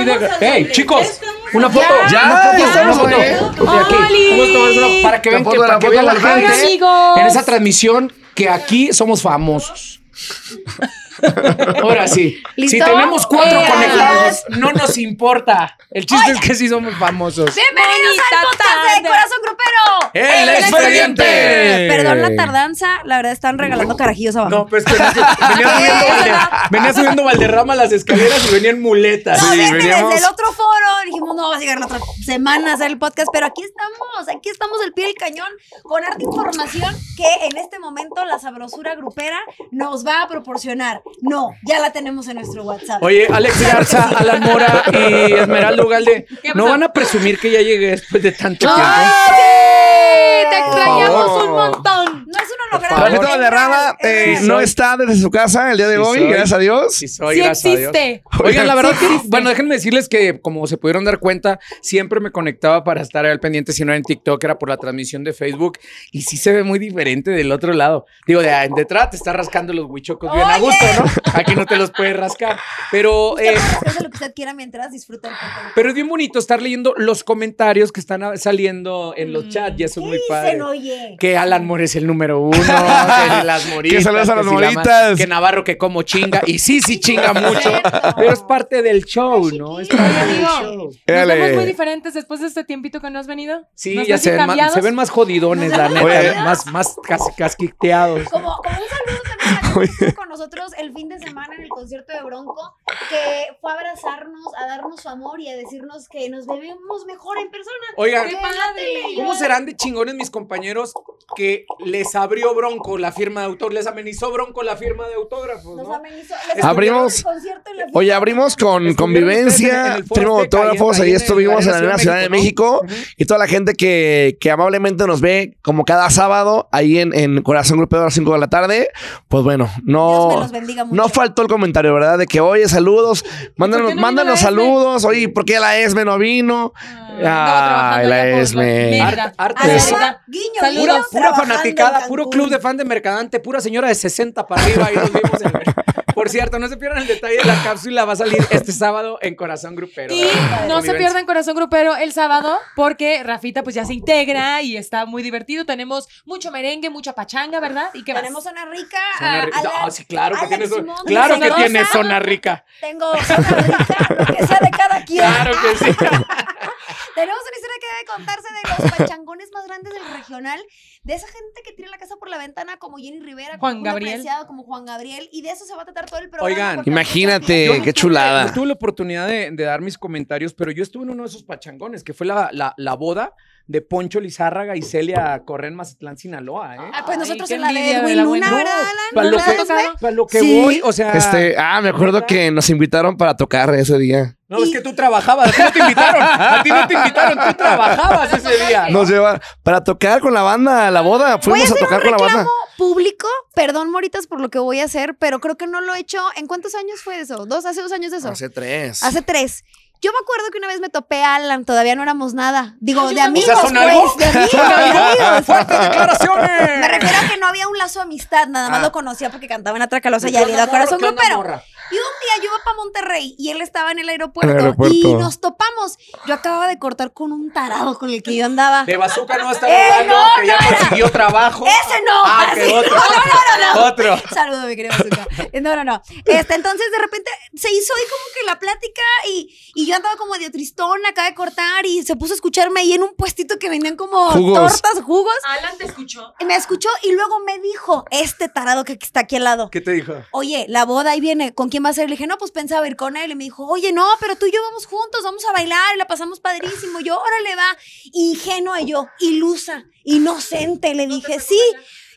ahí de. Estamos al ¡Ey, doble. chicos! Una foto. Ya, una foto, ya estamos, una foto. güey. Ok, aquí. ¡Oli! Vamos a tomar una- para que vean que, foto para la que foto vean la gente gente. amigos. en esa transmisión que aquí somos famosos. Ahora sí. ¿Listo? Si tenemos cuatro Eh, conectados, no nos importa. El chiste es que sí somos famosos. Bienvenidos Bonita al podcast de. Corazón Grupero. ¡El expediente! Perdón la tardanza, la verdad están regalando carajillos abajo. No, pues que venía subiendo, venía subiendo Valderrama las escaleras y venían muletas. No, Sí, vente veníamos- desde el otro foro. Dijimos, no, va a llegar la otra semana a hacer el podcast, pero aquí estamos, aquí estamos el pie del cañón con harta información que en este momento la sabrosura grupera nos va a proporcionar. No, ya la tenemos en nuestro WhatsApp. Oye, Alex Garza, Alan Mora y Esmeralda Ugalde, ¿Qué ¿no van a presumir que ya llegué después de tanto ¡Ay, tiempo? sí! Te extrañamos un montón. No es. Rafita Valderrama eh, Sí, no está desde su casa el día de Sí, hoy, soy. gracias a Dios. Sí, soy, Sí gracias a Dios. existe. Oigan, la verdad Sí que, existe. bueno, déjenme decirles que, como se pudieron dar cuenta, siempre me conectaba para estar al pendiente, si no era en TikTok, era por la transmisión de Facebook, y sí se ve muy diferente del otro lado. Digo, de detrás te está rascando los huichocos bien a gusto, ¿no? Aquí no te los puedes rascar. Pero, eh, lo que usted quiera mientras disfruta el podcast. pero es bien bonito estar leyendo los comentarios que están saliendo en los chats, y eso es ¿Qué muy dicen, padre. oye? Que Alan More es el número uno, que las moritas. Que saludos a las si la ma- moritas. Que Navarro que como chinga. Y sí, sí chinga mucho. Pero es parte del show, ¿no? Es parte del show. Muy diferentes después de este tiempito que no has venido. Sí, ¿Nos ya se ven, más, se ven más jodidones, la neta. Más, más cas- casquiteados. Como, como un saludo estuvo con nosotros el fin de semana en el concierto de Bronco, que fue a abrazarnos, a darnos su amor y a decirnos que nos vemos mejor en persona. Oigan, ¡Qué padre! ¿Cómo serán de chingones mis compañeros que les abrió Bronco la firma de autor, les amenizó Bronco la firma de autógrafos, Nos ¿no? amenizó. Les Abrimos- el concierto en la Oye, abrimos con convivencia, firma Azteca, autógrafos, ahí estuvimos en la Ciudad de México y toda la gente que, que amablemente nos ve como cada sábado ahí en, en Corazón Grupero a las 5 de la tarde, pues bueno, Dios me no, los bendiga mucho. no faltó el comentario, ¿verdad? De que, oye, saludos, mándanos, no mándanos saludos, oye, ¿por qué la ESME no vino? Ay, la Esme. Arte- guiño, Saludos. Pura, fanaticada, puro club de fan de Mercadante, pura señora de 60 para arriba. Ahí nos vimos en el- Por cierto, no se pierdan el detalle de la cápsula, va a salir este sábado en Corazón Grupero. Y ¿verdad? no se pierdan Corazón Grupero el sábado porque Rafita pues ya se integra y está muy divertido. Tenemos mucho merengue, mucha pachanga, ¿verdad? ¿Y qué más? Tenemos zona rica. Zona rica. a la- Ah, sí, claro que tiene zona. Simón, Claro que tiene zona rica. Tengo zona rica, que sea de cada quien. Claro que sí. Tenemos una historia que debe contarse de los pachangones más grandes del regional, de esa gente que tira la casa por la ventana como Jenny Rivera, Juan como Gabriel. como Juan Gabriel, y de eso se va a tratar todo el programa. Oigan, Imagínate, qué chulada. No tuve la oportunidad de, de dar mis comentarios, pero yo estuve en uno de esos pachangones, que fue la, la, la boda de Poncho Lizárraga y Celia Correa en Mazatlán, Sinaloa, ¿eh? Ah, pues nosotros en la de Edwin la Luna. ¿verdad, No, Alan? para ¿No lo que- has tocado? Para lo que Sí. voy, o sea... Este, ah, me acuerdo ¿verdad? que nos invitaron para tocar ese día. No, es que tú trabajabas, a ti no te invitaron, a ti no te invitaron, tú trabajabas ese día. Nos lleva para tocar con la banda a la boda. A Fuimos a, tocar con la banda. público, perdón, Moritas, por lo que voy a hacer, pero creo que no lo he hecho. ¿En cuántos años fue eso? ¿Dos? ¿Hace dos años de eso? Hace tres. Hace tres. Yo me acuerdo que una vez me topé a Alan, todavía no éramos nada. Digo, de O amigos, sea, ¿son pues, de amigos, ¿Son de amigos. ¡Fuertes declaraciones! Me refiero a que no había un lazo de amistad, nada más Ah. lo conocía porque cantaba en Atracalosa y ¿Qué ya onda, ido a morra? Corazón ¿Qué onda, Grupero. Y un día yo iba para Monterrey y él estaba en el aeropuerto, En el aeropuerto. y nos topamos. Yo acababa de cortar con un tarado con el que yo andaba. De bazooka no está Eh, hablando, no, que ya no consiguió trabajo. ¡Ese no! Ah, Así. que otro. No, no, no, no. Otro. Saludo, mi querida Bazooka. No, no, no. Este, entonces, de repente, se hizo ahí como que la plática y, y yo andaba como medio tristón, acaba de cortar y se puso a escucharme ahí en un puestito que vendían como Jugos. tortas, jugos. Alan te escuchó. Y me escuchó y luego me dijo, este tarado que está aquí al lado. ¿Qué te dijo? Oye, la boda ahí viene, ¿con quién va a ser? Le dije, no, pues pensaba ir con él. Y me dijo, oye, no, pero tú y yo vamos juntos, vamos a bailar y la pasamos padrísimo. Yo, órale, va. Ingenua yo, ilusa, inocente. Le dije, sí.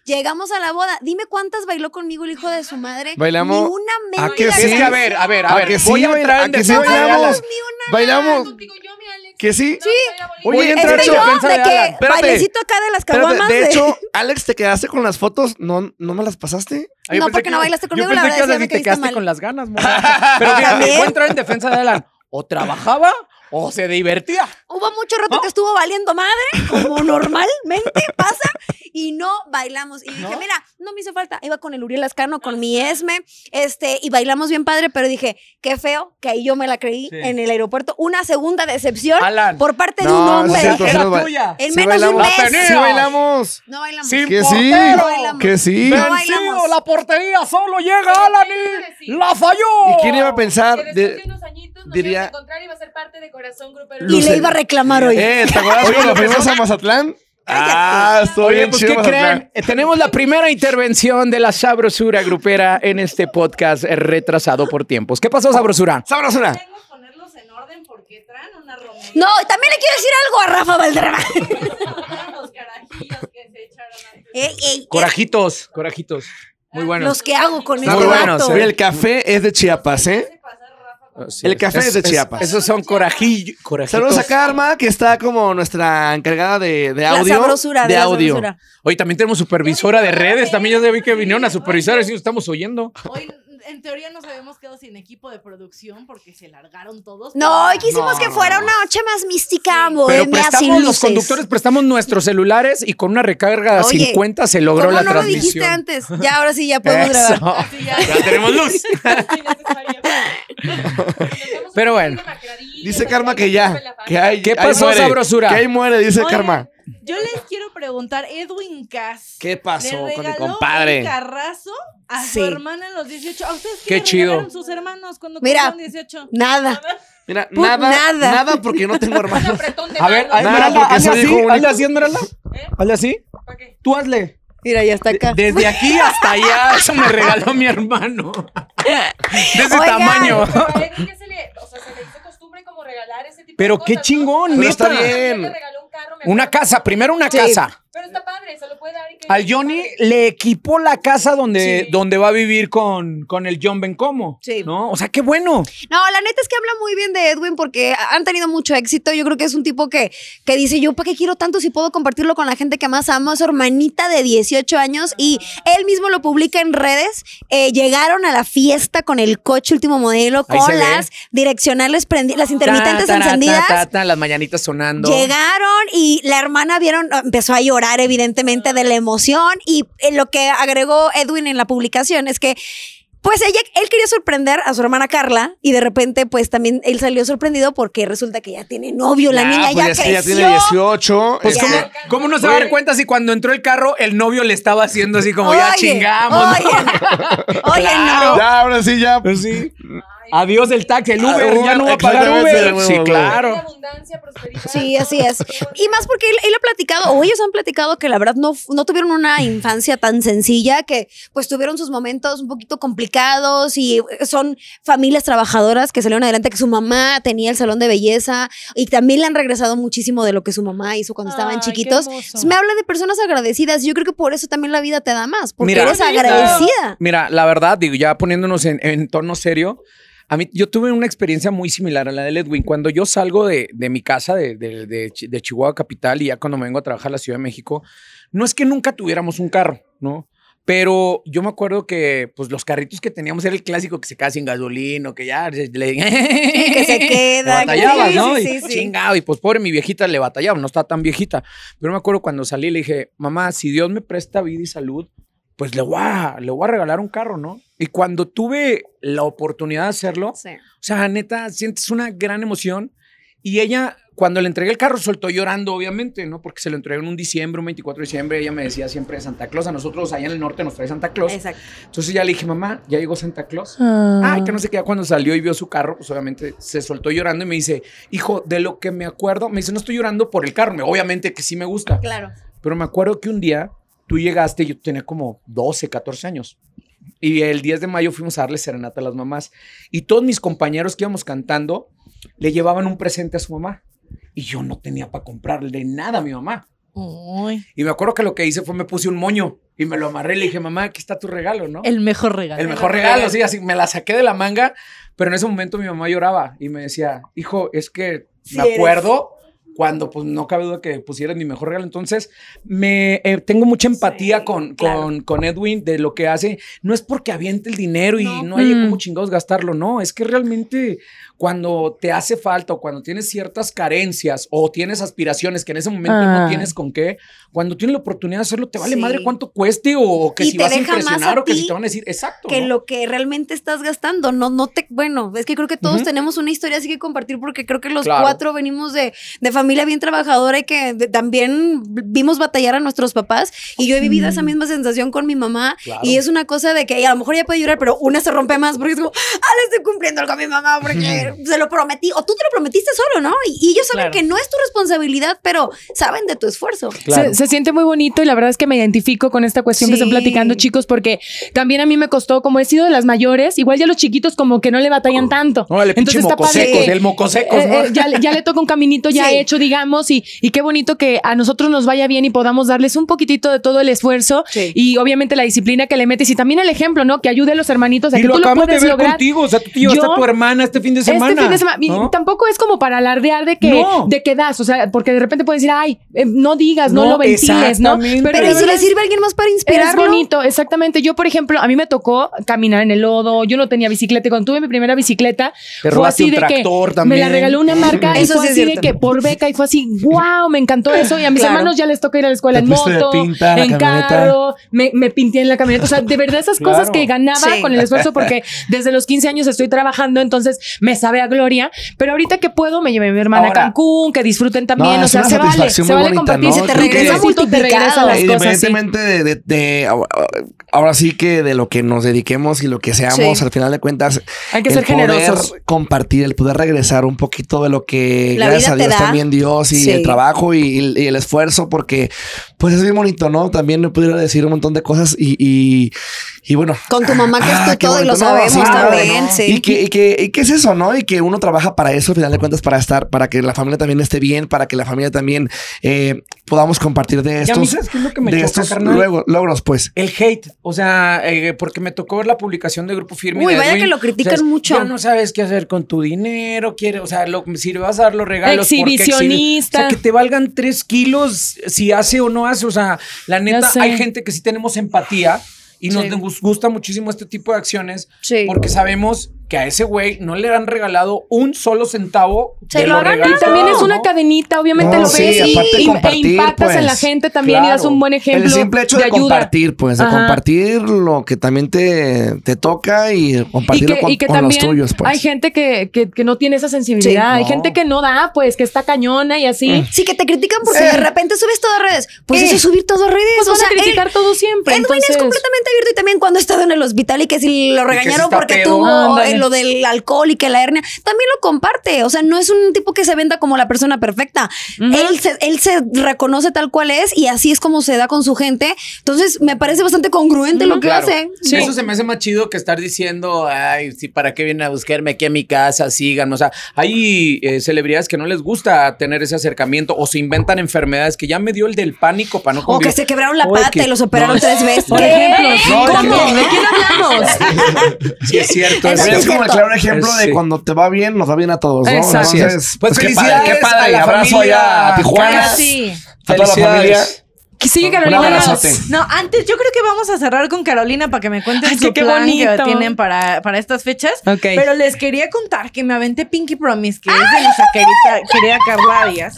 Llegamos a la boda. Dime cuántas bailó conmigo el hijo de su madre. Bailamos- Ni una ¿A mendiga que Es sí? que, a ver, a ver, a ¿A ver. que sí, voy a entrar a en que sí defensa de bailamos? Bailamos. Contigo yo, mi Alex. Que sí. Sí. Voy a Oye, entrar Este en yo, defensa de de que Alan. Espérate. bailecito acá de las caguamas. de hecho, Alex, te quedaste con las fotos. ¿No, no me las pasaste? Ah, No, porque que- no bailaste conmigo, Yo la pensé verdad, que sí, me te quedaste mal. con las ganas. Pero También. voy a entrar en defensa de Alan. O trabajaba o se divertía. Hubo mucho rato que estuvo valiendo madre, como normalmente pasa, y no bailamos. Y dije, ¿No? mira, no me hizo falta. Iba con el Uriel Ascano, con mi Esme, este, y bailamos bien padre, pero dije, qué feo, que ahí yo me la creí Sí. en el aeropuerto. Una segunda decepción Alan. por parte de un hombre. cierto, Era tuya. En Sí menos de un mes. Sí bailamos. No bailamos. Sin Que sí, bailamos. que sí. No Vencido, bailamos. la portería solo llega Alani. La falló. ¿Y quién iba a pensar? Que después de- de unos añitos nos diría- a encontrar y iba a ser parte de Corazón Grupero. Y le iba a reclamar hoy. Eh, ¿te acuerdas cuando fuimos a Mazatlán? Ah, estuvo Oye, bien pues, ¿qué Mazatlán. creen? Eh, Tenemos la primera intervención de la sabrosura grupera en este podcast retrasado por tiempos. ¿Qué pasó, sabrosura? Sabrosura. Vengo a ponerlos en orden porque traen una romería. No, también le quiero decir algo a Rafa Valderrama. los carajillos que se echaron Corajitos, corajitos. Muy buenos. Los que hago con Muy este buenos, vato. eh. Oye, el café es de Chiapas, ¿eh? Así El café es de Chiapas. esos son corajillos. corajitos. Saludos a Karma, que está como nuestra encargada de, de La audio. sabrosura, de de la audio. sabrosura. Oye, también tenemos supervisora de redes. También ya vi que vinieron a supervisar. Así estamos oyendo. Hoy, en teoría, nos habíamos quedado sin equipo de producción porque se largaron todos. No, pero- quisimos No, que no, fuera no. una noche más mística, Pero bohemia, sin prestamos, los conductores prestamos nuestros celulares y con una recarga de Oye, 50 se logró ¿Cómo la no lo dijiste transmisión. antes? Ya, ahora sí, ya podemos grabar. Eso. Así ya. Ya tenemos luz. Pero bueno. Dice Karma que ya, que hay. ¿Qué ahí pasó, muere, sabrosura? Que ahí muere, dice Oye, Karma. Yo les quiero preguntar, Edwin Cass. ¿Qué pasó le con mi compadre? un carrazo a Sí. su hermana en los 18. ¿A ustedes qué, Qué chido. sus hermanos cuando Mira. cumplieron 18? Nada. Mira, Put nada, nada. nada, porque no tengo hermanos. A ver, a Esmeralda, porque hazle así, hazle así, Esmeralda. ¿Eh? Hazle así. ¿Para qué? Tú hazle. Mira, ya está acá. Desde aquí hasta allá, eso me regaló mi hermano. De ese Oigan. tamaño. Edwin ya se le, o sea, se le hizo costumbre como regalar ese tipo Pero de qué cosas, chingón, ¿no? Pero está bien. Le regaló un carro, Una casa, primero una Sí. casa. Pero está padre, se lo puede dar. y que- Al Johnny le equipó la casa donde, Sí. donde va a vivir con, con el John Bencomo. Sí. ¿No? O sea, qué bueno. No, la neta es que habla muy bien de Edwin porque han tenido mucho éxito. Yo creo que es un tipo que, que dice, yo para qué quiero tanto si puedo compartirlo con la gente que más amo. Es su hermanita de 18 años y él mismo lo publica en redes. Eh, llegaron a la fiesta con el coche último modelo, Ahí con ve. las direccionales prendi- las intermitentes Ta, ta, ta, encendidas. ta, ta, las mañanitas sonando. Llegaron y la hermana vieron, empezó a llorar evidentemente de la emoción y eh, lo que agregó Edwin en la publicación es que pues ella, él quería sorprender a su hermana Carla y de repente pues también él salió sorprendido porque resulta que ya tiene novio, la Ya, niña pues ya ya, es que creció. ya tiene 18. Pues, Ya. ¿cómo, cómo no se va a dar cuenta si cuando entró el carro el novio le estaba haciendo así como ya Oye, chingamos? ¿no? Oye, oye, Claro. Ya, ahora sí, ya. Pues sí. Adiós el taxi, el Uber, Ah, ya no va a pagar Uber. Sí, claro. Sí, así es. Y más porque él, él ha platicado, o ellos han platicado que la verdad no, no tuvieron una infancia tan sencilla, que pues tuvieron sus momentos un poquito complicados y son familias trabajadoras que salieron adelante, que su mamá tenía el salón de belleza y también le han regresado muchísimo de lo que su mamá hizo cuando estaban Ay, chiquitos. me habla de personas agradecidas y yo creo que por eso también la vida te da más, porque Mira. eres agradecida. Mira, la verdad, digo, ya poniéndonos en, en tono serio, a mí, yo tuve una experiencia muy similar a la de Edwin. Cuando yo salgo de, de mi casa de, de- de Chi- de Chihuahua Capital y ya cuando me vengo a trabajar a la Ciudad de México, no es que nunca tuviéramos un carro, ¿no? Pero yo me acuerdo que pues los carritos que teníamos era el clásico que se queda sin gasolina, o que ya le, le- que se le queda. batallabas, Sí, ¿no? sí, y sí, sí. chingado, y pues pobre mi viejita le batallaba, no está tan viejita. Pero me acuerdo cuando salí le dije, mamá, si Dios me presta vida y salud, pues le voy a, le voy a regalar un carro, ¿no? Y cuando tuve la oportunidad de hacerlo, Sí. o sea, neta, sientes una gran emoción. Y ella, cuando le entregué el carro, soltó llorando, obviamente, ¿no? Porque se lo entregué en un diciembre, un 24 de diciembre. Ella me decía siempre Santa Claus. A nosotros allá en el norte nos trae Santa Claus. Exacto. Entonces ya le dije, mamá, ya llegó Santa Claus. Ay, que no sé qué. Ya Cuando salió y vio su carro, pues obviamente se soltó llorando y me dice, hijo, de lo que me acuerdo, me dice, no estoy llorando por el carro. Me- Obviamente que sí me gusta. Claro. Pero me acuerdo que un día tú llegaste, yo tenía como 12, 14 años. Y el 10 de mayo fuimos a darle serenata a las mamás. Y todos mis compañeros que íbamos cantando le llevaban un presente a su mamá. Y yo no tenía para comprarle nada a mi mamá. Uy, Y me acuerdo que lo que hice fue me puse un moño y me lo amarré le dije, mamá, aquí está tu regalo, ¿no? el mejor regalo. El mejor regalo, sí, así me la saqué de la manga, pero en ese momento mi mamá lloraba y me decía, hijo, es que Sí me eres. Cuando pues no cabe duda que pusieras mi mejor regalo. Entonces, me eh, tengo mucha empatía Sí, con, claro. con, con Edwin de lo que hace. No es porque aviente el dinero y no, No. haya Mm. como chingados gastarlo, no. Es que realmente cuando te hace falta o cuando tienes ciertas carencias o tienes aspiraciones que en ese momento Ah. no tienes con qué, cuando tienes la oportunidad de hacerlo, te vale Sí. madre cuánto cueste o que Y si vas a impresionar a o que si te van a decir, exacto. que ¿no? lo que realmente estás gastando. No, no te, bueno, es que creo que todos tenemos una historia así que compartir porque creo que los Claro. cuatro venimos de, de familia bien trabajadora y que de- también vimos batallar a nuestros papás. Y yo he vivido esa misma sensación con mi mamá. Claro. Y es una cosa de que a lo mejor ella puede llorar, pero una se rompe más porque es como, ah, le estoy cumpliendo algo a mi mamá porque se lo prometí. O tú te lo prometiste solo, ¿no? Y, y ellos saben Claro. que no es tu responsabilidad, pero saben de tu esfuerzo. Claro. Se, se siente muy bonito y la verdad es que me identifico con esta cuestión que están platicando, chicos, porque también a mí me costó, como he sido de las mayores, igual ya los chiquitos como que no le batallan tanto. Órale, pinche está padre mocosecos, el mocosecos, eh, ¿no? eh, ya, le- ya le toca un caminito ya Sí. hecho, digamos, y, y qué bonito que a nosotros nos vaya bien y podamos darles un poquitito de todo el esfuerzo Sí. y obviamente la disciplina que le metes y también el ejemplo, ¿no? Que ayude a los hermanitos a y que lo tú lo acabamos de puedes ver lograr. contigo. O sea, tú te llevaste Yo- a tu hermana este fin de semana. Este fin de semana. Y ¿no? tampoco es como para alardear de que, No. de que das, o sea, porque de repente puedes decir, ay, eh, no digas, no, No, lo ventiles, ¿no? Pero la ¿y si le es- sirve a alguien más para es inspirarlo? bonito, exactamente. Yo, por ejemplo, a mí me tocó caminar en el lodo. Yo no tenía bicicleta. Y Cuando tuve mi primera bicicleta, Te fue así un de que me la regaló una marca y Eso fue sí es así de que por beca y fue así, wow, me encantó eso. Y a mis Claro. hermanos ya les toca ir a la escuela Te en moto, pinta en carro, me, me pinté en la camioneta. O sea, de verdad esas cosas que ganaba Sí. con el esfuerzo porque desde los 15 años estoy trabajando, entonces me sabe a gloria. Pero ahorita que puedo, me llevé a mi hermana Ahora- a Cancún, que disfruten también. No, o es sea, se vale, se vale bonita, compartir. ¿no? Se te regresa, justo te las cosas. sí. Independientemente de, de- de- ahora sí que de lo que nos dediquemos y lo que seamos, Sí. al final de cuentas, Hay que el ser poder generosos. compartir, el poder regresar un poquito de lo que La gracias a Dios da. también Dios y Sí. el trabajo y, y el esfuerzo, porque pues es bien bonito, ¿no? También me pudiera decir un montón de cosas y, y, y bueno. Con tu mamá que es ah, tu todo y lo. No, sabemos también, ¿no? sí. Y que, y, que, y que es eso, ¿no? Y que uno trabaja para eso, al final de cuentas, para estar, para que la familia también esté bien, para que la familia también eh, podamos compartir de Y a mí, estos, ¿sabes qué es lo que me de choca, estos carnal? luego- logros, pues. El hate, o sea, eh, porque me tocó ver la publicación de Grupo Firme. Uy, de vaya Edwin. que lo critican O sea, es, mucho. Ya no sabes qué hacer con tu dinero, quiere, o sea, lo, si le vas a dar los regalos. porque Exhibicionista. O sea, que te valgan tres kilos si hace o no hace. O sea, la neta, hay gente que sí tenemos empatía y nos Sí. gusta muchísimo este tipo de acciones Sí. porque sabemos que a ese güey no le han regalado un solo centavo Se de lo. Y también es una cadenita, obviamente No, lo sí, ves y, y- e impactas en la pues. gente también y das un buen ejemplo. El simple hecho de, ayuda. compartir, pues, de Ajá. compartir lo que también te, te toca y Y compartirlo que, con, y que con también los tuyos, pues. hay gente que, que, que no tiene esa sensibilidad, Sí. hay No. gente que no da, pues, que está cañona y así. Sí, que te critican porque de repente subes todo a redes. Pues Eh. eso es subir todo a redes. Pues o van sea, a criticar él- todo siempre. Edwin entonces, es completamente abierto y también cuando ha estado en el hospital y que si lo regañaron porque pedo. Lo del alcohol y que la hernia, también lo comparte. O sea, no es un tipo que se venda como la persona perfecta. Él, se, él se reconoce tal cual es y así es como se da con su gente. Entonces, me parece bastante congruente lo que Claro. hace. Sí. Eso se me hace más chido que estar diciendo, ay, sí, ¿para qué vienen a buscarme aquí a mi casa? Sigan. O sea, hay eh, celebridades que no les gusta tener ese acercamiento o se inventan enfermedades que ya me dio el del pánico para no O convivir. que se quebraron la O pata que- y los operaron No, tres veces. Por ¿Qué? ejemplo, ¿cómo? ¿De quién hablamos? Sí, es cierto. Es Pero es como el claro ejemplo de Sí. cuando te va bien, nos va bien a todos, ¿no? Exacto. Entonces, Pues qué padre, felicidades qué padre. a la Abrazo familia. allá a Tijuana, Sí. a toda la familia. Que sigue Carolina. No, antes yo creo que vamos a cerrar con Carolina para que me cuenten Ay, su que qué plan que bonito. tienen para, para estas fechas. Ok. Pero les quería contar que me aventé Pinky Promise, que es de nuestra querida, querida Carla Díaz.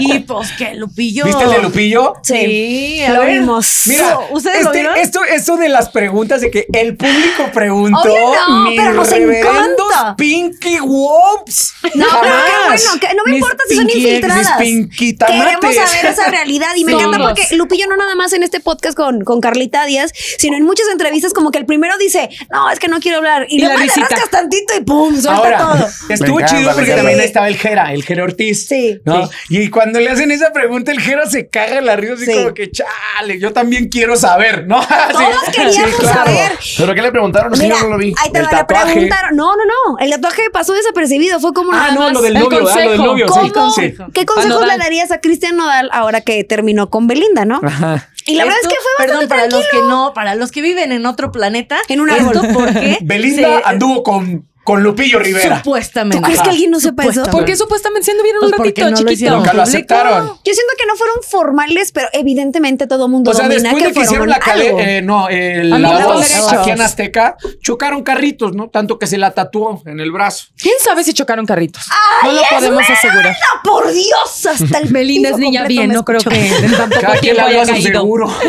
Y pues que Lupillo. ¿Viste el de Lupillo? Sí, a lo ver. vimos. Mira, ¿ustedes lo este- vieron? esto, esto de las preguntas de que el público preguntó. Oye, no, mis pero nos encanta. Pinky Wops. No, pero qué bueno, que no me Mis importa si son infiltradas. Mis Queremos saber esa realidad y me Somos. encanta porque Lupillo no nada más en este podcast con, con Carlita Díaz, sino en muchas entrevistas como que el primero dice, no, es que no quiero hablar y, Y la risita. rascas tantito y pum, suelta Ahora, todo. estuvo Me encanta, chido porque también estaba el Jera, el Jera Ortiz. Sí. ¿no? Y cuando le hacen esa pregunta, el Jera se caga en la risa así Sí. como que, chale, yo también quiero saber, ¿no? Todos Sí, queríamos sí, claro. saber. ¿Pero qué le preguntaron? Sí, Mira, yo no lo vi. ahí te El le tatuaje. preguntaron. No, no, no. El tatuaje pasó desapercibido. Fue como Ah, no, más. lo del El novio, ah, lo del novio. ¿Cómo? Sí, sí. ¿Qué consejos le darías a Cristian Nodal ahora que terminó con Belinda, no? Ajá. Y la verdad es que fue Perdón, bastante para los tranquilo. que no, para los que viven en otro planeta. En un esto árbol. porque Belinda se- anduvo con con Lupillo Rivera. Supuestamente. ¿Tú crees que alguien no sepa eso? Supuestamente. ¿Por qué supuestamente se anduvieron Pues un porque ratito, no chiquito? Nunca lo aceptaron. Yo siento que no fueron formales, pero evidentemente todo el mundo O sea, domina después que de que hicieron la cale, eh, no, el- la voz aquí en Azteca, chocaron carritos, ¿no? Tanto que se la tatuó en el brazo. ¿Quién sabe si chocaron carritos? no lo podemos asegurar. ¡Ah, por Dios! Hasta el Belinda es niña bien, no creo que en tan poco Cada quien le tiempo habla haya a su caído. seguro.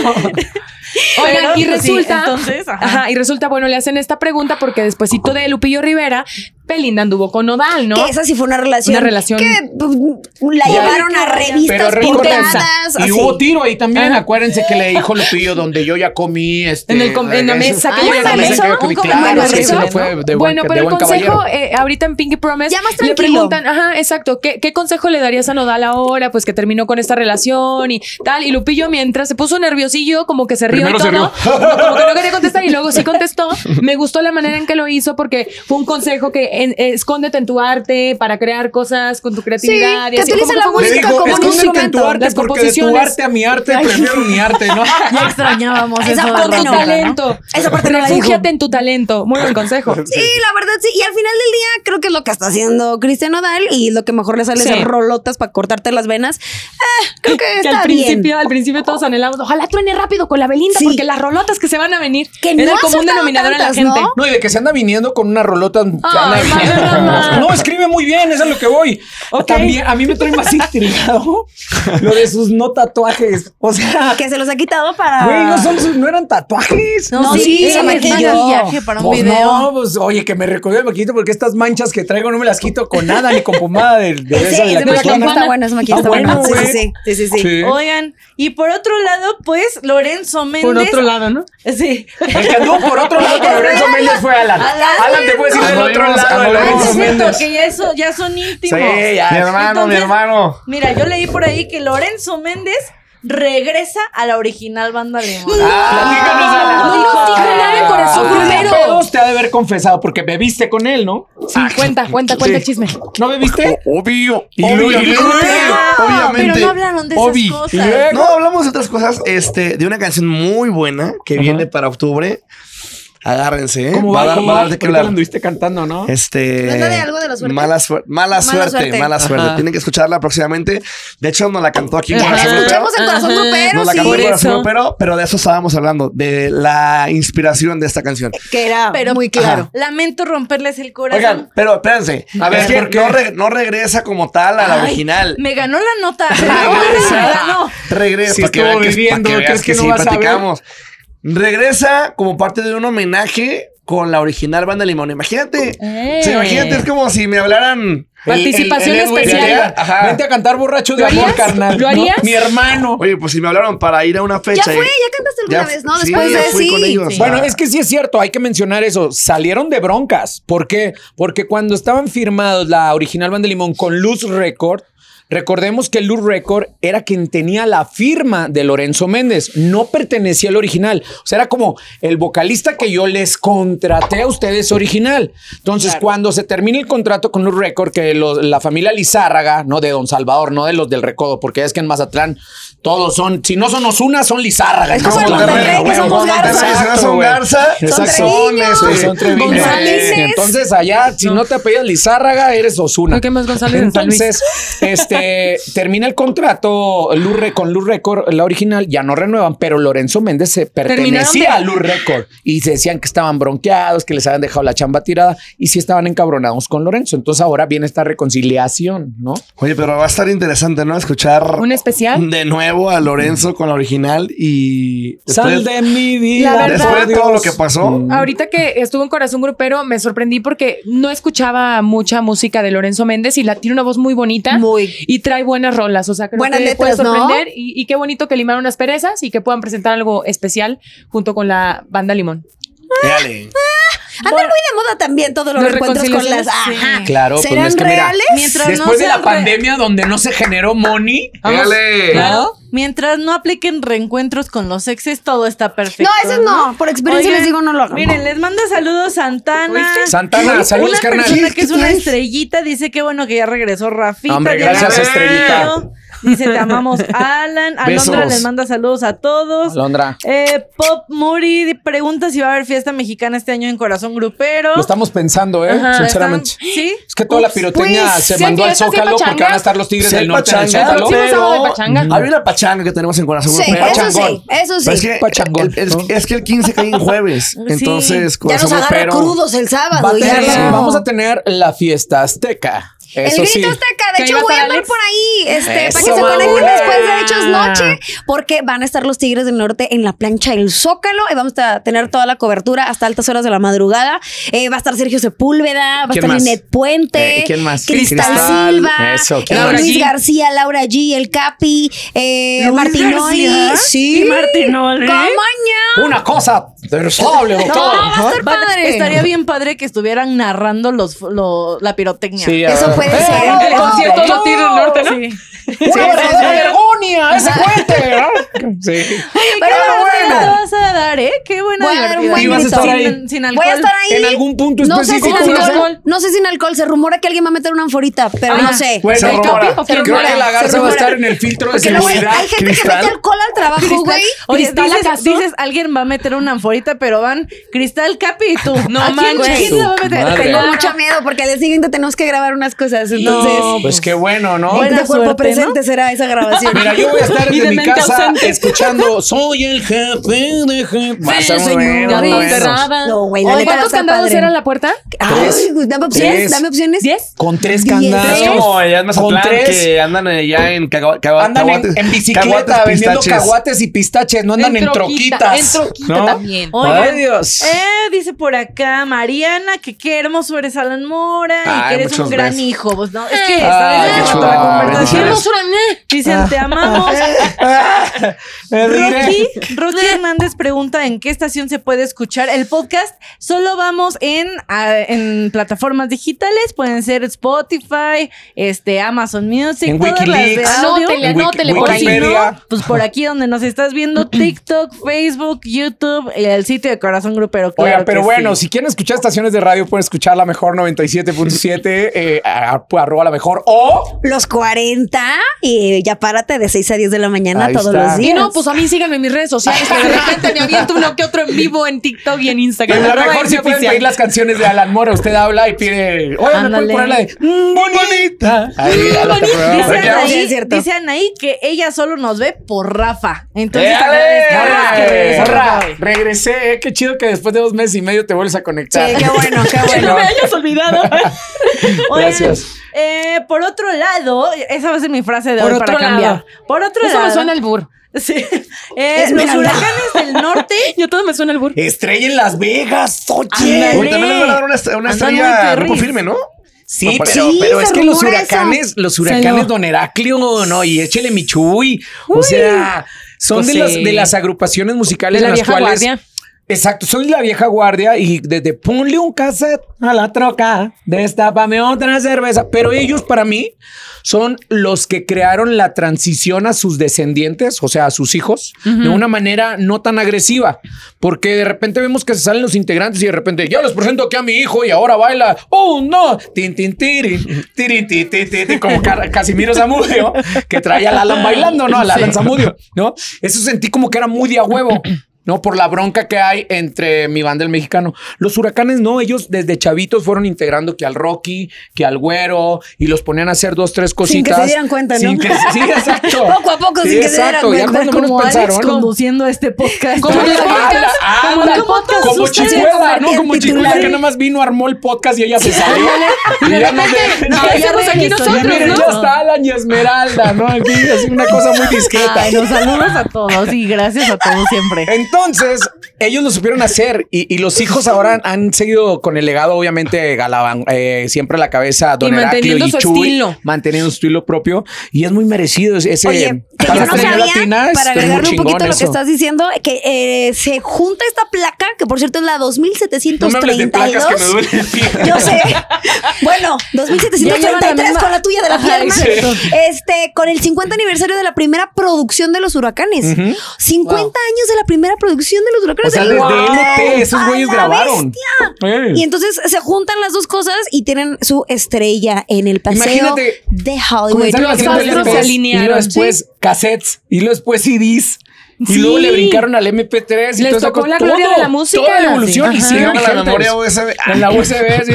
Oigan, y sí, resulta, entonces, ajá. ajá, y resulta, bueno, le hacen esta pregunta porque despuésito de Lupillo Rivera, Belinda anduvo con Nodal, ¿no? Que esa sí fue una relación. Una relación- Que pues, la llevaron a revistas pintadas. y hubo tiro ahí también. Acuérdense que le dijo Lupillo donde yo ya comí. Este, En el com- en la mesa que Ah, yo ya en la comí. mesa que yo claro, sí, fue de buen, bueno, de pero el buen consejo, eh, ahorita en Pinky Promise, Ya más le preguntan, ajá, exacto, ¿qué, ¿qué consejo le darías a Nodal ahora? Pues que terminó con esta relación y tal. Y Lupillo, mientras se puso nerviosillo, como que se rió Primero y se rió. no, como que no quería contestar y luego sí contestó. Me gustó la manera en que lo hizo porque fue un consejo que en- escóndete en tu arte para crear cosas con tu creatividad. Sí, y que así, la que Le muy- música digo, como un escóndete en tu instrumento, arte las porque de tu arte a mi arte prefiero mi arte, ¿no? Ya extrañábamos Esa eso de parte no, talento. Esa parte no la dijo. Refúgiate en tu talento. Muy buen consejo. Sí, la verdad sí. Y al final del día creo que es lo que está haciendo Cristian Nodal y lo que mejor le sale Sí. es rolotas para cortarte las venas. Eh, creo que Que está al bien. principio, al principio todos anhelamos, ojalá truene rápido con la Belinda, Sí. porque las rolotas que se van a venir Que era no el ha común denominador en la tantas, gente. ¿no? No, y de que se anda viniendo con una rolota. Ay, mamá. No, escribe muy bien, eso es lo que voy. Ok. También a mí me trae más intrigado lo de sus no tatuajes. O sea, Que se los ha quitado para. güey, no, son sus- no eran tatuajes. No, sí, es se maquilló. maquillaje para un Pues video. no, pues oye, que me recordé el maquillito porque estas manchas que traigo no me las quito con nada, ni con pomada de, de Ese, esa de la que está bueno, ese maquillaje Ah, está bueno. Sí, sí, sí, sí, sí, sí. Sí. Oigan, y por otro lado, pues Lorenzo Méndez. Por otro lado, ¿no? Sí. El que anduvo por otro lado con Lorenzo Méndez fue Alan. Alan. Alan te puede decir del otro lado de Ah, anduvimos- Lorenzo es cierto, Méndez. que ya, eso, ya son íntimos. Sí, ya. Mi hermano, mi hermano. Mira, yo leí por ahí que Lorenzo Méndez regresa a la original banda Limón. Platícanos, confesado porque bebiste con él, ¿no? Sí, cuenta, cuenta, cuenta el chisme. ¿No bebiste? Obvio. Y luego- y Obviamente. Pero no hablaron de esas cosas. No, hablamos de otras cosas. Este, de una canción muy buena que viene para octubre. Agárrense, ¿eh? ¿Cómo va, va? a dar, ¿Cómo va a va? dar de qué Ahorita la anduviste cantando, ¿no? Este. ¿No de algo de la suerte? Mala, suer- mala, suerte, suerte. mala suerte. Ajá. Tienen que escucharla próximamente. De hecho, nos la cantó aquí en Ajá. Corazón Grupero. En Corazón Ajá. Grupero, Nos la sí. cantó en Por Corazón eso. Grupero, pero de eso estábamos hablando, de la inspiración de esta canción. Que era Pero muy claro. Lamento romperles el corazón. Oigan, pero espérense. A ver, es que ¿por qué? no, re- no regresa como tal a la Ay, original. Me ganó la nota. Regresa. Me ganó. Regresa. Sí que estuvo que- viviendo, que ¿crees que que no sí, vas a ver? Regresa como parte de un homenaje con la original banda Limón. Imagínate. Eh. imagínate, es como si me hablaran. Participación Edwin especial. de allá, Ajá. Vente a cantar borracho de ¿Lo amor, carnal. ¿Lo ¿no? harías? Mi hermano. Oye, pues si me hablaron para ir a una Ya fecha. fue, y- ya cantaste alguna Ya- vez, ¿no? sí, Después ya de fui sí. con ellos. Sí. Bueno, es que sí es cierto, hay que mencionar eso. Salieron de broncas. ¿Por qué? Porque cuando estaban firmados la original Banda Limón con Luz Record, recordemos que Luz Record era quien tenía la firma de Lorenzo Méndez, no pertenecía al original. O sea, era como el vocalista que yo les contraté a ustedes original. Entonces, cuando se termina el contrato con Luz Record, que lo- la familia Lizárraga, no de Don Salvador, no de los del Recodo, porque es que en Mazatlán todos son, si no son Osuna, son Lizárraga. Entonces, Monterrey, que somos Garza. Son. Garza, son allá, si no te apellidas Lizárraga, eres Osuna. ¿Qué más González? Entonces, este, termina el contrato Luz Re- con Luz Record, la original, ya no renuevan, pero Lorenzo Méndez se pertenecía de- a Luz Record y se decían que estaban bronqueados, que les habían dejado la chamba tirada y sí estaban encabronados con Lorenzo. Entonces, ahora viene esta reconciliación, ¿no? Oye, pero va a estar interesante, ¿no? Escuchar ¿Un especial? de nuevo a Lorenzo con la original y Sal después, de mi vida. La verdad- después de todo lo que pasó. Mm. Ahorita que estuvo en Corazón Grupero, me sorprendí porque no escuchaba mucha música de Lorenzo Méndez y la tiene una voz muy bonita. Muy. Y trae buenas rolas, o sea, creo Buenas que letras, puede ¿no? sorprender y, y qué bonito que limaron las perezas y que puedan presentar algo especial junto con la banda Limón. Dale. Anda muy de moda también todos los Las reencuentros con las. Ajá. sí. Claro, pues ¿Serán es que mira, reales? Mientras Después no de la re- pandemia donde no se generó money, Dale. Claro. Mientras no apliquen reencuentros con los exes, todo está perfecto. No, eso no. Por experiencia Oigan, les digo, no lo hagan. Miren, les manda saludos Santana. Santana, saludos, una carnal. persona que es ¿Qué una estrellita dice que bueno que ya regresó Rafita. Hombre, gracias, estrellita. Dice, te amamos, Alan. Alondra Besos. les manda saludos a todos. Alondra. Eh, Pop Muri pregunta si va a haber fiesta mexicana este año en Corazón Grupero. Lo estamos pensando, ¿eh? Ajá. Sinceramente. ¿Están- ¿Sí? Es que toda la pirotecnia Pues, se mandó al Zócalo porque van a estar los Tigres Sí, del Norte en el pachanga, Zócalo. Sí, pero sábado de pachanga. Hay una pachanga que tenemos en Corazón Sí, Grupero. eso sí, eso sí. Es que, el- es, ¿no? es que el 15 cae en jueves. Entonces, Ya Corazón nos agarra Grupero. crudos el sábado. Va a ya tener- no. Vamos a tener la fiesta azteca. El grito sí. azteca, ¿Que de hecho voy a andar por ahí, este, Eso, para que se conecten después de Hechos Noche, porque van a estar los Tigres del Norte en la plancha del Zócalo y vamos a tener toda la cobertura hasta altas horas de la madrugada. Eh, va a estar Sergio Sepúlveda, va a ¿Quién estar? Linet Puente, Eh, ¿quién más? Cristal, Cristal, Silva, eso, ¿quién eh, más? Luis. García, Laura G, el Capi, eh, Martinoli, García sí, Martinoli. Camaña. Una cosa desagradable, doctor. No, va a estar padre. Estaría bien padre que estuvieran narrando los, lo- la pirotecnia. Sí, Eso puede ¡Eh, ser. no, El concierto de los Tigres del Norte, ¿no? Sí. Una verdadera vergonia, ese puente. ¿no? Sí. Oye, qué Pero buena bueno. te vas a dar, ¿eh? Qué buena Voy a dar un divertida. buen ¿Y vas a grito. estar ahí? Sin, sin alcohol. Voy a estar ahí. En algún punto No sé sin específico. sin ¿no? alcohol. No sé sin alcohol. Se rumora que alguien va a meter una anforita, pero Ah, no sé. Bueno, ¿El rumora. Capi o quién creo rumora? que la Se garza va a rumora. estar en el filtro de Porque luego hay, seguridad. hay gente que mete alcohol al trabajo, güey. Oye, ¿Cristal dices, alguien va a meter una anforita, pero van Cristal, Capi y tú. No ¿A quién, manches. Tengo mucho miedo porque al día siguiente tenemos que grabar unas cosas. Entonces, Pues qué bueno, ¿no? Buena cuerpo suerte, presente será esa grabación. Mira, yo voy a estar desde de mi casa ausente. escuchando Soy el jefe de jefe. Va a muy bueno. No, güey, la ¿Cuántos candados padre. eran la puerta? Ay, dame opciones, Tres. dame opciones. ¿Diez? Con tres candados. Es como allá en Mazatlán que andan allá en Andan en, bicicleta vendiendo caguates y pistaches, no andan en, troquita, troquitas. En troquita ¿no? Oigan, Ay, Dios. Eh, dice por acá Mariana que qué hermoso eres Alan Mora y Ay, que eres un gran besos. hijo. Pues no, es que Ay, ¿sabes? chula, la conversación. ¡Qué hermosura, ne! Dicen, te amamos. Me Rocky, Hernández pregunta en qué estación se puede escuchar el podcast. Solo vamos en, a- en plataformas digitales, pueden ser Spotify, este, Amazon Music, En todas las de Wikileaks. audio. Anótele, anótele por ahí. no, pues por aquí donde nos estás viendo, TikTok, Facebook, YouTube y el sitio de Corazón Grupero. Claro Oiga, pero que bueno, sí. si quieren escuchar estaciones de radio, pueden escuchar la mejor 97.7, eh, arroba la mejor o Los 40 y ya párate de 6 a 10 de la mañana Ahí todos está. los Y días. no, pues a mí síganme en mis redes sociales, que de repente me aviento uno que otro en vivo en TikTok y en Instagram. En la mejor si pueden pedir las canciones de Alan Mora. Usted habla y pide. Oye, ¿me pueden Ándale. poner la de mm, bonita? Ahí, a la bonita. temporada. Dice Porque- Anaí, Sí, es cierto. dice Anaí que ella solo nos ve por Rafa. Entonces, Rafa hoy. Regresé. Qué chido que después de dos meses y medio te vuelves a conectar. Sí, qué bueno, qué Que bueno. no me hayas olvidado. Oigan, Gracias. eh, por otro lado, esa va a ser mi frase de Por hoy para cambiar. lado. Por otro Eso lado. me suena el bur. Sí. Eh, los huracanes del norte. Yo todo me suena el bur. Estrella en Las Vegas, oye. También les van a dar una, una estrella grupo firme, ¿no? Sí, No, pero, sí, pero es que los huracanes, los huracanes lo- Don Heraclio, no, y échele Michuy. O sea, son de las, de las agrupaciones musicales De la en las vieja cuales. guardia. Exacto, soy la vieja guardia y desde ponle un cassette a la troca, destápame otra cerveza. Pero ellos, para mí, son los que crearon la transición a sus descendientes, o sea, a sus hijos, de una manera no tan agresiva. Porque de repente vemos que se salen los integrantes y de repente, ya les presento aquí a mi hijo y ahora baila. ¡Oh, no! Tin, tin, tirin, tirin, ti, ti, ti, ti, como Ca- Casimiro Zamudio, que trae al Alan bailando, ¿no? Al Alan Zamudio, ¿no? Eso sentí como que era muy de a huevo. No, por la bronca que hay entre mi banda el mexicano. Los huracanes no, ellos desde chavitos fueron integrando que al Rocky, que al güero, y los ponían a hacer dos, tres cositas. Sin que se dieran cuenta, ¿no? Sin que- sí, exacto. Poco a poco, sin que se dieran exacto. Ya cuenta. cuando Como Alex pensaron. ¿no? conduciendo este podcast. Como Ah, podcast, como como- podcast. Como Chicuela, ¿no? Como Chicuela que nada más vino, armó el podcast y ella se salió. Y de ya no sé. no, ya estamos aquí nosotros, Miren, ¿no? ya está Alan y Esmeralda, ¿no? Aquí es una cosa muy discreta. Ay, nos saludos a todos y gracias a todos siempre. Entonces, ellos lo supieron hacer y, y los hijos ahora han, han seguido con el legado, obviamente, Galaban, eh, siempre a la cabeza Don Y Heraclio manteniendo y su Chuy, estilo. manteniendo su estilo propio y es muy merecido ese, Oye, que Para yo no sabía, para agregarle un poquito a lo que eso. estás diciendo, que eh, se junta esta placa, que por cierto es la No me de 2732. placas que me duele el pie. Yo sé. Bueno, Ya llevan la 2733 misma- con la tuya de la pierna. Este, con el 50 aniversario de la primera producción de los huracanes. 50 años de la primera producción de los O huracanes. sea, desde ¡Wow! LP, esos ¡A güeyes grabaron. Y entonces se juntan las dos cosas y tienen su estrella en el paseo Imagínate, de Hollywood. Comenzaron los haciendo astros se alinearon, Y luego después cassettes. Y luego después CDs. Y Sí. luego le brincaron al MP3 y Les tocó la gloria Todo, de la música. Toda la evolución Sí. y Ajá. siguieron la memoria USB. En la USB, sí.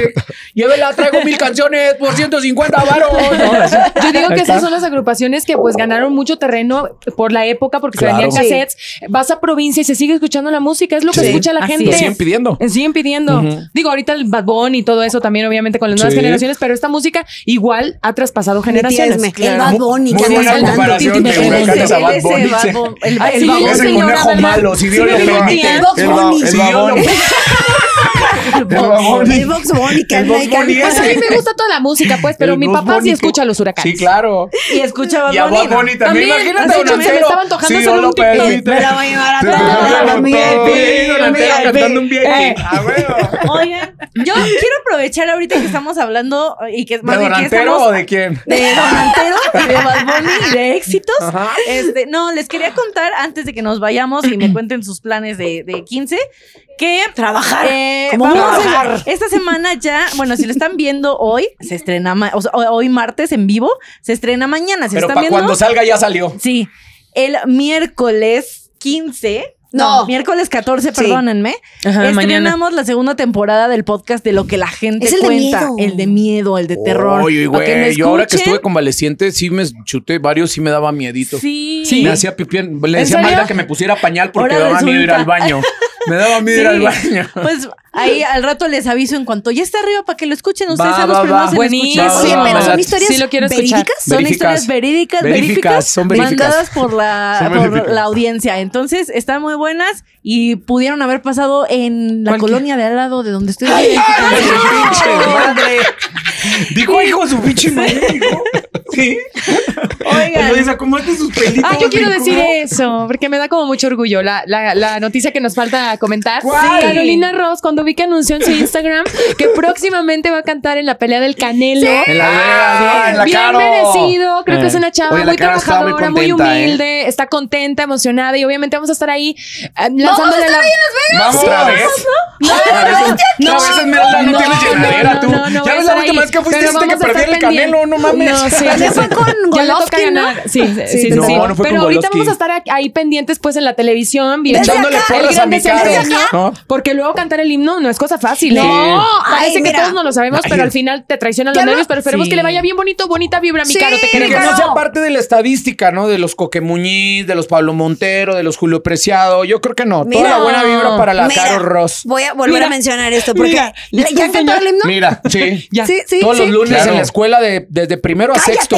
Llévela, traigo mil canciones por 150 varos. No. Yo digo que esas son las agrupaciones que pues ganaron mucho terreno por la época porque Claro. se vendían Sí. cassettes. Vas a provincia y se sigue escuchando la música, es lo que escucha la Así gente. Lo siguen pidiendo. Eh, Siguen pidiendo. Ujú. Digo, ahorita el Bad Bunny y todo eso también, obviamente, con las nuevas Sí. generaciones, pero esta música igual ha traspasado generaciones. El Bad Bunny Muy que buena comparación de Él es- huracanes a él Bad es Bunny. el Ese conejo malo, si Dios lo mi permite. Si Dios lo permite. El Box Bunny que El Box Bunny. Pues a mí me gusta toda la música, pues, pero El mi Box papá sí escucha los huracanes. Sí, claro. Y escucha Bad Y a. Bad Bunny también. También, Imagínate, de don me tocando Si solo un TikTok. Me la voy a llevar a todos los VIP. Cantando un Eh. VIP. A huevo. Oigan, yo quiero aprovechar ahorita que estamos hablando y que ¿De más estamos o de quién? de Don Antero y de Bad Bunny y de éxitos. Este, no, les quería contar antes de que nos vayamos y me cuenten sus planes de, de 15 que Trabajar. eh, ¿Cómo vamos a- esta semana ya, bueno, si lo están viendo hoy, se estrena o sea, hoy martes en vivo, se estrena mañana. Si Pero están para viendo, cuando salga ya salió. Sí, el miércoles 15. No. miércoles 14, Sí. perdónenme. Ajá, mañana. estrenamos la segunda temporada del podcast de lo que la gente Es el de cuenta. El de miedo, el de terror. Oye, güey, yo ahora que estuve convaleciente, sí me chuté varios, sí me daba miedito. Sí. Me hacía pipí, le ¿En decía a? Magda que me pusiera pañal porque me daba miedo ir al baño. Me daba miedo ir al Sí. baño. Pues ahí al rato les aviso en cuanto ya está arriba para que lo escuchen. Ustedes Va, son los va, primeros va. en escuchar. Oye, va, pero va, son historias Sí lo quiero escuchar. verídicas. Son historias verídicas, Veríficas, son veríficas. mandadas por la, por la audiencia. Entonces, están muy buenas y pudieron haber pasado en la colonia de al lado de donde estoy. ¡Ay, pinche madre! Dijo hijo su pinche madre. Sí. Oigan. Luisa, ¿cómo hace sus pelitos? Ah, yo quiero ¿Cómo? decir eso, porque me da como mucho orgullo la, la, la noticia que nos falta comentar. ¿Cuál? Carolina Ross, cuando vi que anunció en su Instagram que próximamente va a cantar en la pelea del Canelo. En la Vega, en la Bien Caro. merecido, creo que Eh. es una chava Oye, la muy trabajadora, muy, ¿eh? humilde, está contenta, emocionada y obviamente vamos a estar ahí eh, lanzándole la Vamos otra vez. No, A veces, no, a veces Merla no, no, tienes llenadera no, tú. no, no ya a ves la estar última ahí, vez que fuiste dijiste que a perdí estar el canelo, no mames. No, sí, sí, Ya sí. fue con Ya le toca Golovkin, ¿no? ganar. Sí, sí, sí, Sí, sí, no, sí. no fue Pero con ahorita vamos a estar ahí pendientes pues en la televisión viendo Echándole el gran desempeño, ¿no? Porque luego cantar el himno no es cosa fácil. ¿eh? No, Parece que todos no lo sabemos, pero al final te traicionan los nervios, pero esperemos que le vaya bien bonito, bonita vibra, mi caro, te Y que queremos. no sea parte de la estadística, ¿no? De los Coquemuñiz, de los Pablo Montero, de los Julio Preciado. Yo creo que no. Toda la buena vibra para la Caro Ross. Voy a volver a mencionar esto porque. ¿ya cantado el himno? Mira, sí. Ya. Sí, sí, Todos los lunes en la escuela de, desde primero a sexto.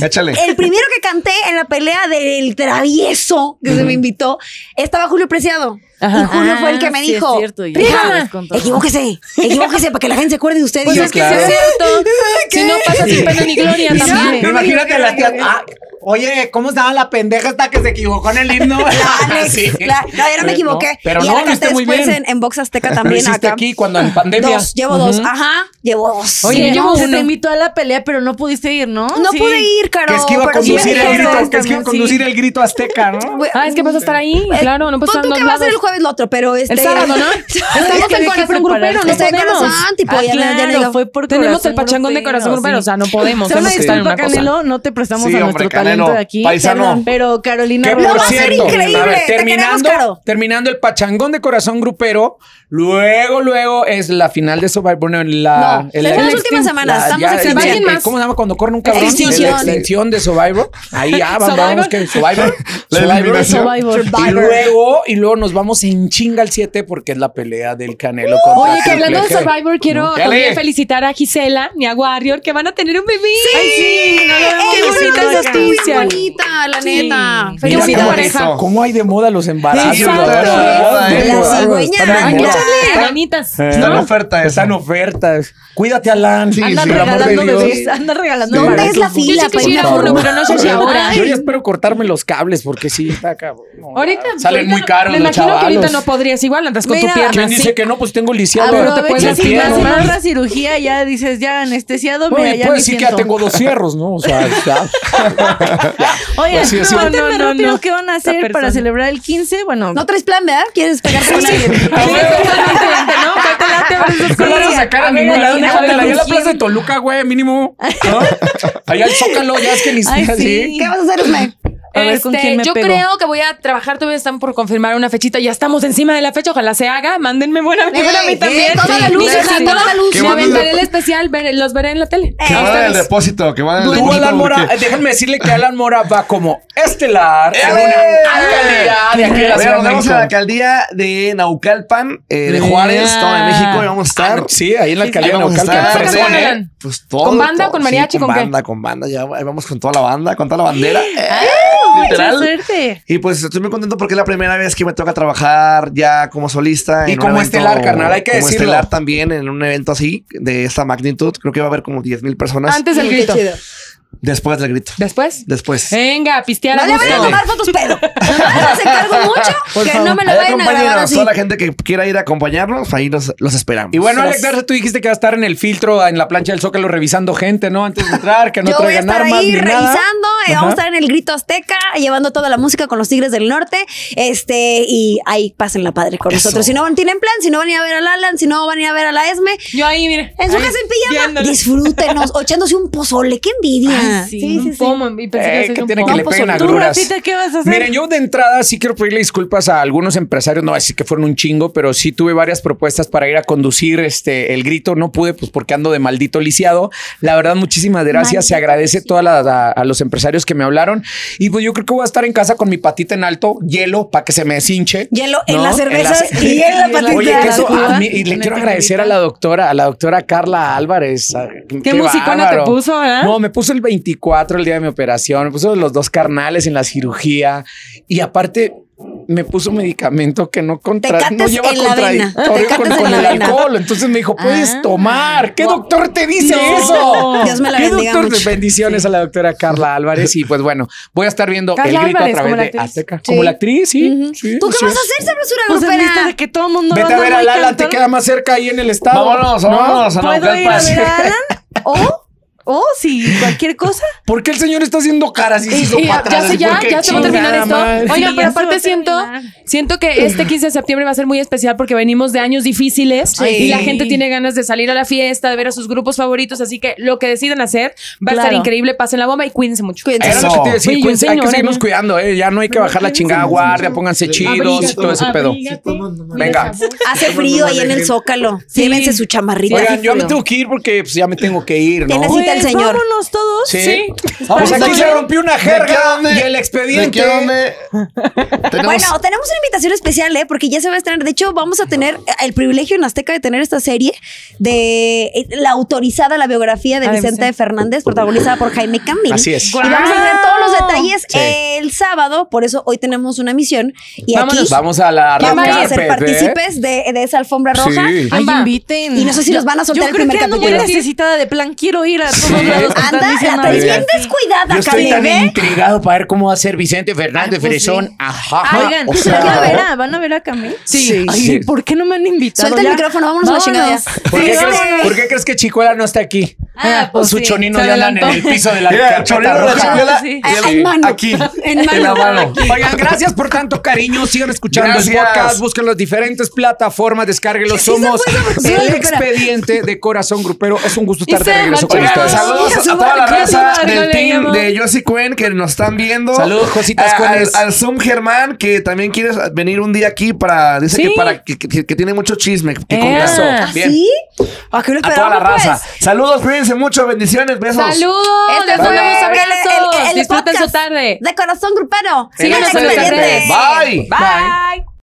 ¡Cállate! El primero que canté en la pelea del travieso que se me invitó estaba Julio Preciado. Ajá. Y Julio fue el que me Ah, sí, dijo: es "Prima, me habías contado". equivóquese, equivóquese para que la gente se acuerde de usted. Pues Y yo, es que claro. es cierto. Si no pasa sin pena ni gloria Sí. también. Imagínate a las tías. Ah, oye, ¿cómo estaba la pendeja esta que se equivocó en el himno? La Alex, Sí. la- no, ya no me equivoqué. No, pero y no, la lo hiciste muy después bien. en, en Box Azteca Lo también. hiciste acá. aquí cuando en pandemia. Dos, llevo dos. Ajá, llevo dos. Oye, Sí, yo llevo se uno. te invitó a la pelea, pero no pudiste ir, ¿no? No Sí. pude ir, Caro. Que es que iba a me conducir el grito, que es que iba a conducir el grito azteca, ¿no? Ah, es que vas a estar ahí, claro, no en el jueves lo otro, pero este. El sábado, ¿no? Estamos en corazón grupero, no Estoy en podemos. corazón, tipo, Ah, ya, no- ya no claro, fue por Tenemos el pachangón de corazón grupero, sí. o sea, no podemos. Estar en disculpa, una cosa. Canelo, no te prestamos Sí, a hombre, nuestro Canelo, talento de aquí. paisano. Pero Carolina Que por va a hacer cierto, increíble, a ver, te queremos, terminando, Caro. terminando el pachangón de corazón grupero, luego, luego es la final de Survivor. Bueno, la, No, las dos últimas semanas, estamos el- ¿Alguien el- más? ¿Cómo se llama cuando corre un cabrón? Extinción. La extinción de Survivor. Ahí ya, vamos, que Survivor. Survivor. Y luego, y luego nos vamos vámonos en chinga al 7 porque es la pelea del Canelo contra Oye, que hablando de. Survivor, quiero Dale. también felicitar a Gisela y a Warrior que van a tener un bebé. Ay, sí, no lo vemos. Qué bonita es esa noticia. bonita, la Sí. neta. Qué Mira bonita pareja. cómo hay de moda los embarazos. Exacto. ahora. La Están que Están. Eh, ofertas. Cuídate, Alan. Sí, Andan sí. por el amor de regalando Dios. bebés, andan regalando ¿Dónde es la Yo fila? sí ir a uno, pero no sé si ahora. Yo ya espero cortarme los cables porque sí, está cabrón. Ahorita Salen muy caros los imagino que ahorita no podrías igual, andas con Mira, tu pierna. ¿Quién así. dice que no? Pues tengo lisiado. pero te puedes si la cirugía, ya dices, ya anestesiado, mira, Oye, ya pues sí que ya tengo dos cierros, ¿no? O sea, ya. Oye, Pues sí, cuéntame No, no, rápido no. qué van a hacer para celebrar el 15. Bueno, No traes plan, ¿verdad? ¿Quieres pegarte con alguien? Sí, ¿no? No la vas a sacar a ningún lado. Déjatela en la plaza de Toluca, güey, mínimo. ¿No? Allá el Zócalo, ya es que ni sí. ¿Qué vas a hacer, Esme? A ver, ¿con Este, quién me yo pego? creo que voy a trabajar, todavía están por confirmar una fechita, ya estamos encima de la fecha, ojalá se haga, mándenme buena vibra a mí también. toda la luz, Sí, hija, sí, toda la luz. Me aventaré el especial, ver- los veré en la tele. Que van al depósito, que van al depósito. Alan Mora, porque- eh, déjenme decirle que Alan Mora va como estelar en ¡Eh! una alcaldía de aquí de la Ciudad de vamos a la alcaldía de Naucalpan, eh, de. Juárez, Estado de México, y vamos a estar. Ah, sí, ahí en la alcaldía de Naucalpan. ¿eh? Pues todo. ¿Con banda, con mariachi, con con banda, con banda. Ya vamos con toda la banda, con toda la bandera. Mucha literal. suerte. Y pues estoy muy contento porque es la primera vez que me toca trabajar ya como solista. Y en un como evento- estelar, carnal, hay que como decirlo. estelar también en un evento así, de esta magnitud. Creo que va a haber como 10 mil personas. Antes del grito. chido. Después del grito. ¿Después? Después. Venga, a pistear No a le vayan a tomar fotos, pero. Les encargo mucho Por que favor. no me lo Ahí vayan a grabar acompáñenos, así. toda la gente que quiera ir a acompañarnos, ahí los, los esperamos. Y bueno, Alex. Garza, tú dijiste que va a estar en el filtro, en la plancha del Zócalo, revisando gente, ¿no? Antes de entrar, que no Yo voy a traigan estar armas ahí ni nada. revisando, eh, vamos a estar en el Grito Azteca, llevando toda la música con los Tigres del Norte, este, y ahí pasen la padre con Eso. nosotros. Si no van, tienen plan, si no van a ir a ver al Alan, si no van a ir a ver a la Esme, Yo ahí, mire. en su ahí, casa en pijama, viéndolo. disfrútenos, o echándose un pozole, qué envidia. Ay, sí, un pomo, y pensé que Eh, que un tiene que le peguen ¿Tú, agruras. Rafita, qué vas a hacer? Miren, yo de entrada sí quiero pedirle disculpas a algunos empresarios, no voy a decir que fueron un chingo, pero sí tuve varias propuestas para ir a conducir este el grito, no pude pues porque ando de maldito lisiado. La verdad, muchísimas gracias, se agradece todas las- a, a los empresarios que me hablaron y pues yo creo que voy a estar en casa con mi patita en alto, hielo para que se me deshinche. Hielo en las cervezas En y en la patita. Oye, que eso, Cuba, a mí- y le quiero agradecer a la doctora, a la doctora Carla Álvarez. a- ¿Qué musicona te puso, verdad? No, me puso el 24 el día de mi operación, me puso los dos carnales en la cirugía y aparte me puso medicamento que no, contra, no lleva contradictorio con, con el alcohol. Entonces me dijo, puedes Ah. tomar. ¿Qué Wow. doctor te dice No. eso? Dios me la ¿Qué bendiga doctor? mucho. Bendiciones a la doctora Carla Álvarez. Y pues bueno, voy a estar viendo Carla el grito Álvarez, a través de. Azteca. Sí. Como la actriz, sí. Sí, ¿Tú qué vas a hacer, sabrosura Pues grupera? de que todo el mundo Vete a ver a Lala, te queda más cerca ahí en el estado. Vámonos, ¿no? vámonos ¿Puedo ir a ver a Alan? O, o si cualquier cosa. ¿Por qué el señor está haciendo caras y se Y- hizo y para ya sé, ya, ya se va a terminar esto. madre. Oigan, Sí, pero aparte siento, siento que este 15 de septiembre va a ser muy especial porque venimos de años difíciles Sí. y la gente tiene ganas de salir a la fiesta, de ver a sus grupos favoritos, así que lo que decidan hacer va a estar Claro. increíble, pasen la bomba y cuídense mucho. Cuídense. Era lo que te iba a decir, Oye, cuídense, hay que seguirnos ¿no? cuidando, ¿eh? Ya no hay que bajar la chingada guardia, pónganse chidos y todo ese pedo. Venga. Hace frío ahí en el Zócalo. Sí. Llévense su chamarrita. Oigan, yo me tengo que ir porque pues, ya me tengo que ir, ¿no? Tienes cita el Pues señor. vámonos todos. Sí. Sí. Pues ¿De aquí se rompió una ¿De qué jerga y el ¿De expediente. qué dónde? Tenemos- Bueno, tenemos una invitación especial, ¿eh? Porque ya se va a estrenar. De hecho, vamos a tener el privilegio en Azteca de tener esta serie de eh, la autorizada, la biografía de de Vicente. Fernández, protagonizada por Jaime Camil. Así es. Y vamos a tener todos los detalles Sí. el sábado, por eso hoy tenemos una misión. Y Vámonos. aquí Vamos a la vamos a ser ¿eh? partícipes de, de esa alfombra roja. Sí. Ay, inviten. Y no sé si los van a soltar Yo el creo primer que ando muy capítulo. necesitada de plan. Quiero ir a están Anda, la diciendo traes bien descuidada, Yo estoy tan ¿eh? intrigado para ver cómo va a ser Vicente Fernández Ah, pues Fresón. sí. Ajá. Oigan, O ¿se sea, van a ver a, ¿van a ver a Camil? Sí. Ay, Sí. ¿por qué no me han invitado? Suelta el micrófono, vámonos a la chingada. ¿Por qué, Sí, crees, vámonos. por qué crees que Chicuela no está aquí? Ah, pues Su sí, chonino ya andan en el piso de la Mira, roja. Sí. En mano. Aquí. En En la mano. Oigan, gracias por tanto cariño. Sigan escuchando el podcast. Busquen las diferentes plataformas. Descárguenlos. Somos el expediente de Corazón Grupero. Es un gusto estar de regreso con ustedes. Saludos a toda la raza del team de Josie Cuen que nos están viendo. Saludos, Jositas Cuenes. al Zoom Germán, que también quieres venir un día aquí para. Dice que para que, tiene mucho chisme. Que Eh. Eso. ¿Ah, Bien. sí? ¿A qué lo A toda la raza. pues? Saludos, cuídense mucho. Bendiciones, besos. Saludos, Este les mandamos abrazos. Disfruten su tarde. De corazón grupero. Síganos en redes. Bye. Bye.